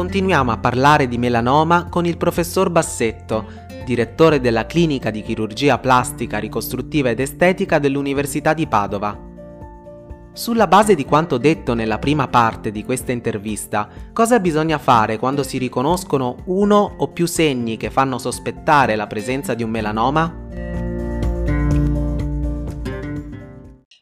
continuiamo a parlare di melanoma con il professor Bassetto, direttore della clinica di chirurgia plastica, ricostruttiva ed estetica dell'Università di Padova. Sulla base di quanto detto nella prima parte di questa intervista, cosa bisogna fare quando si riconoscono uno o più segni che fanno sospettare la presenza di un melanoma?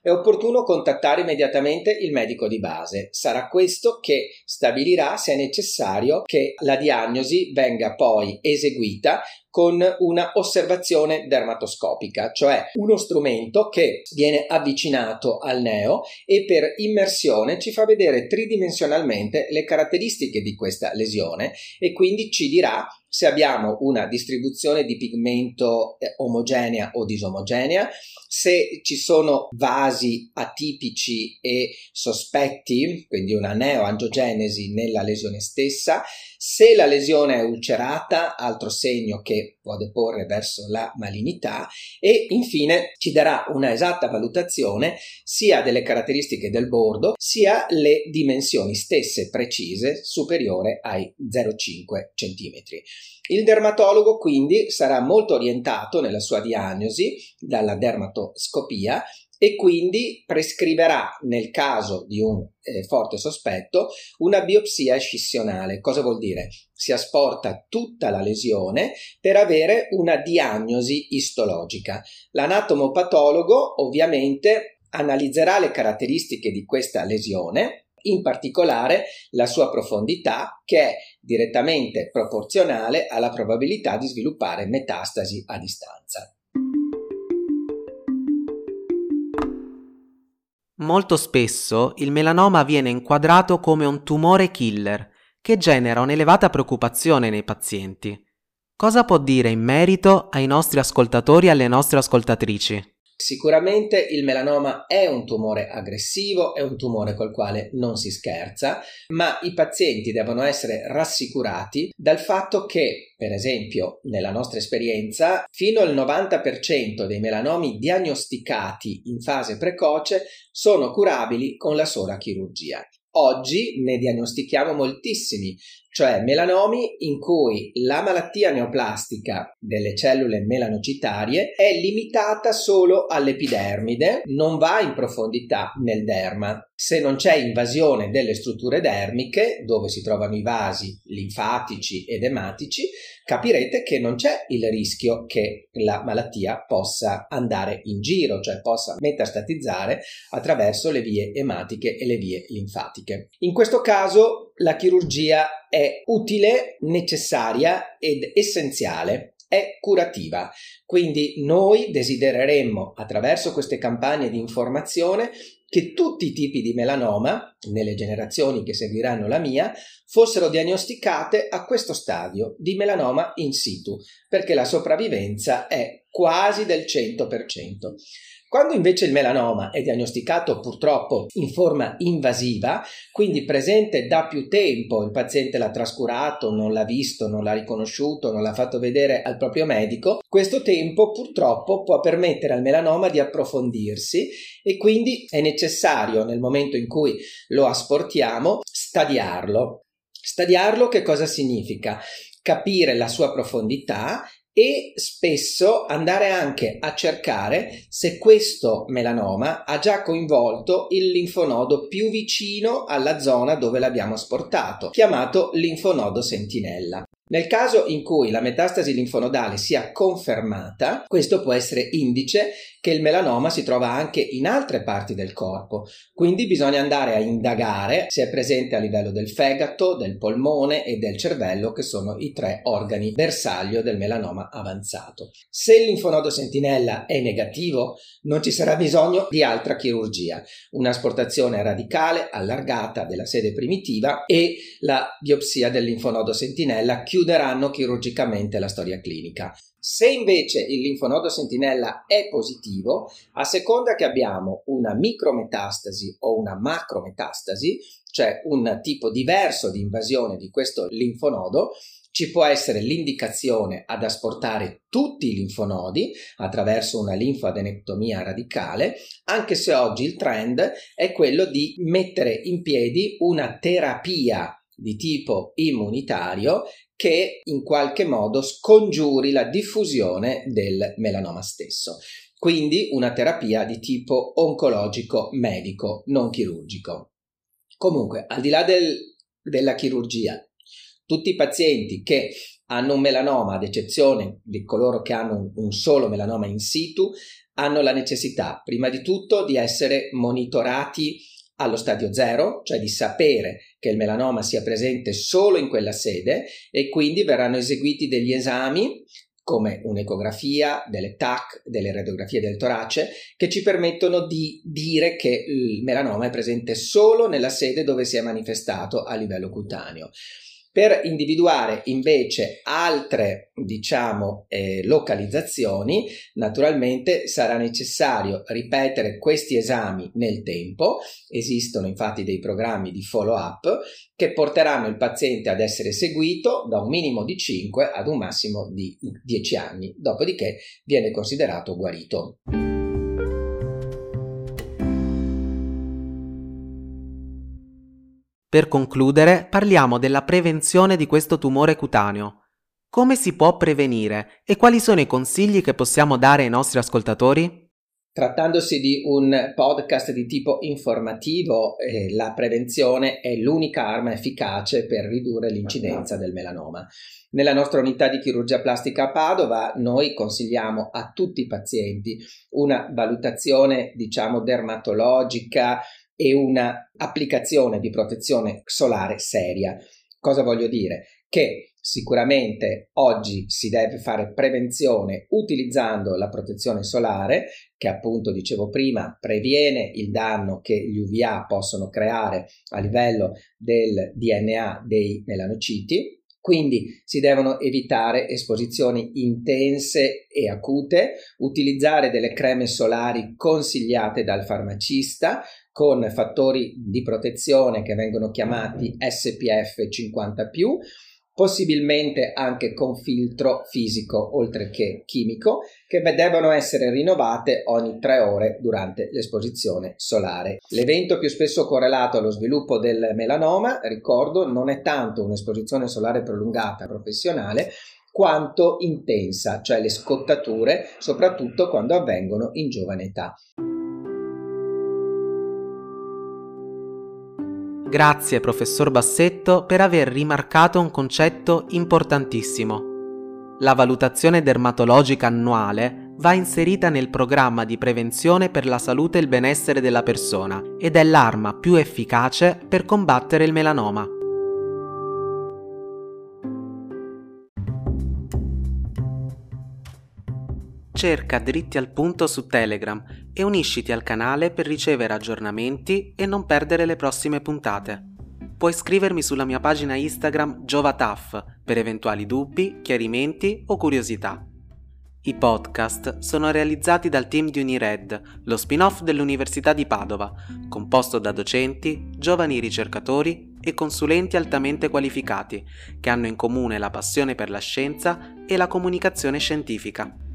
È opportuno contattare immediatamente il medico di base. Sarà questo che stabilirà se è necessario che la diagnosi venga poi eseguita con una osservazione dermatoscopica, cioè uno strumento che viene avvicinato al neo e per immersione ci fa vedere tridimensionalmente le caratteristiche di questa lesione e quindi ci dirà se abbiamo una distribuzione di pigmento eh, omogenea o disomogenea, se ci sono vasi atipici e sospetti, quindi una neoangiogenesi nella lesione stessa, se la lesione è ulcerata, altro segno che può deporre verso la malignità e infine ci darà una esatta valutazione sia delle caratteristiche del bordo sia le dimensioni stesse precise superiore ai 0,5 cm. Il dermatologo quindi sarà molto orientato nella sua diagnosi dalla dermatoscopia e quindi prescriverà nel caso di un eh, forte sospetto una biopsia scissionale. Cosa vuol dire? Si asporta tutta la lesione per avere una diagnosi istologica. L'anatomopatologo ovviamente analizzerà le caratteristiche di questa lesione in particolare la sua profondità che è direttamente proporzionale alla probabilità di sviluppare metastasi a distanza. Molto spesso il melanoma viene inquadrato come un tumore killer che genera un'elevata preoccupazione nei pazienti. Cosa può dire in merito ai nostri ascoltatori e alle nostre ascoltatrici? Sicuramente il melanoma è un tumore aggressivo, è un tumore col quale non si scherza, ma i pazienti devono essere rassicurati dal fatto che, per esempio, nella nostra esperienza, fino al 90% dei melanomi diagnosticati in fase precoce sono curabili con la sola chirurgia. Oggi ne diagnostichiamo moltissimi, cioè melanomi in cui la malattia neoplastica delle cellule melanocitarie è limitata solo all'epidermide, non va in profondità nel derma. Se non c'è invasione delle strutture dermiche, dove si trovano i vasi linfatici ed ematici, capirete che non c'è il rischio che la malattia possa andare in giro, cioè possa metastatizzare attraverso le vie ematiche e le vie linfatiche. In questo caso la chirurgia è utile, necessaria ed essenziale è curativa. Quindi noi desidereremmo attraverso queste campagne di informazione che tutti i tipi di melanoma, nelle generazioni che seguiranno la mia, fossero diagnosticate a questo stadio di melanoma in situ, perché la sopravvivenza è quasi del 100%. Quando invece il melanoma è diagnosticato purtroppo in forma invasiva, quindi presente da più tempo, il paziente l'ha trascurato, non l'ha visto, non l'ha riconosciuto, non l'ha fatto vedere al proprio medico, questo tempo purtroppo può permettere al melanoma di approfondirsi e quindi è necessario nel momento in cui lo asportiamo stadiarlo. Stadiarlo che cosa significa? Capire la sua profondità e spesso andare anche a cercare se questo melanoma ha già coinvolto il linfonodo più vicino alla zona dove l'abbiamo asportato, chiamato linfonodo sentinella. Nel caso in cui la metastasi linfonodale sia confermata, questo può essere indice che il melanoma si trova anche in altre parti del corpo, quindi bisogna andare a indagare se è presente a livello del fegato, del polmone e del cervello, che sono i tre organi bersaglio del melanoma avanzato. Se il linfonodo sentinella è negativo, non ci sarà bisogno di altra chirurgia, un'asportazione radicale allargata della sede primitiva e la biopsia del linfonodo sentinella chiuderanno chirurgicamente la storia clinica. Se invece il linfonodo sentinella è positivo, a seconda che abbiamo una micrometastasi o una macrometastasi, cioè un tipo diverso di invasione di questo linfonodo, ci può essere l'indicazione ad asportare tutti i linfonodi attraverso una linfadenectomia radicale, anche se oggi il trend è quello di mettere in piedi una terapia di tipo immunitario che in qualche modo scongiuri la diffusione del melanoma stesso. Quindi una terapia di tipo oncologico medico, non chirurgico. Comunque, al di là del, della chirurgia, tutti i pazienti che hanno un melanoma, ad eccezione di coloro che hanno un solo melanoma in situ, hanno la necessità, prima di tutto, di essere monitorati allo stadio zero, cioè di sapere che il melanoma sia presente solo in quella sede e quindi verranno eseguiti degli esami come un'ecografia, delle TAC, delle radiografie del torace, che ci permettono di dire che il melanoma è presente solo nella sede dove si è manifestato a livello cutaneo. Per individuare invece altre, diciamo, eh, localizzazioni, naturalmente sarà necessario ripetere questi esami nel tempo. Esistono infatti dei programmi di follow-up che porteranno il paziente ad essere seguito da un minimo di 5 ad un massimo di 10 anni, dopodiché viene considerato guarito. Per concludere, parliamo della prevenzione di questo tumore cutaneo. Come si può prevenire e quali sono i consigli che possiamo dare ai nostri ascoltatori? Trattandosi di un podcast di tipo informativo, eh, la prevenzione è l'unica arma efficace per ridurre l'incidenza del melanoma. Nella nostra unità di chirurgia plastica a Padova noi consigliamo a tutti i pazienti una valutazione, diciamo, dermatologica e una applicazione di protezione solare seria. Cosa voglio dire? Che sicuramente oggi si deve fare prevenzione utilizzando la protezione solare, che appunto dicevo prima previene il danno che gli UVA possono creare a livello del DNA dei melanociti quindi si devono evitare esposizioni intense e acute, utilizzare delle creme solari consigliate dal farmacista con fattori di protezione che vengono chiamati SPF 50 possibilmente anche con filtro fisico oltre che chimico, che devono essere rinnovate ogni tre ore durante l'esposizione solare. L'evento più spesso correlato allo sviluppo del melanoma, ricordo, non è tanto un'esposizione solare prolungata professionale, quanto intensa, cioè le scottature, soprattutto quando avvengono in giovane età. Grazie professor Bassetto per aver rimarcato un concetto importantissimo. La valutazione dermatologica annuale va inserita nel programma di prevenzione per la salute e il benessere della persona ed è l'arma più efficace per combattere il melanoma. Cerca dritti al punto su Telegram e unisciti al canale per ricevere aggiornamenti e non perdere le prossime puntate. Puoi scrivermi sulla mia pagina Instagram Giovataff per eventuali dubbi, chiarimenti o curiosità. I podcast sono realizzati dal team di Unired, lo spin-off dell'Università di Padova, composto da docenti, giovani ricercatori e consulenti altamente qualificati, che hanno in comune la passione per la scienza e la comunicazione scientifica.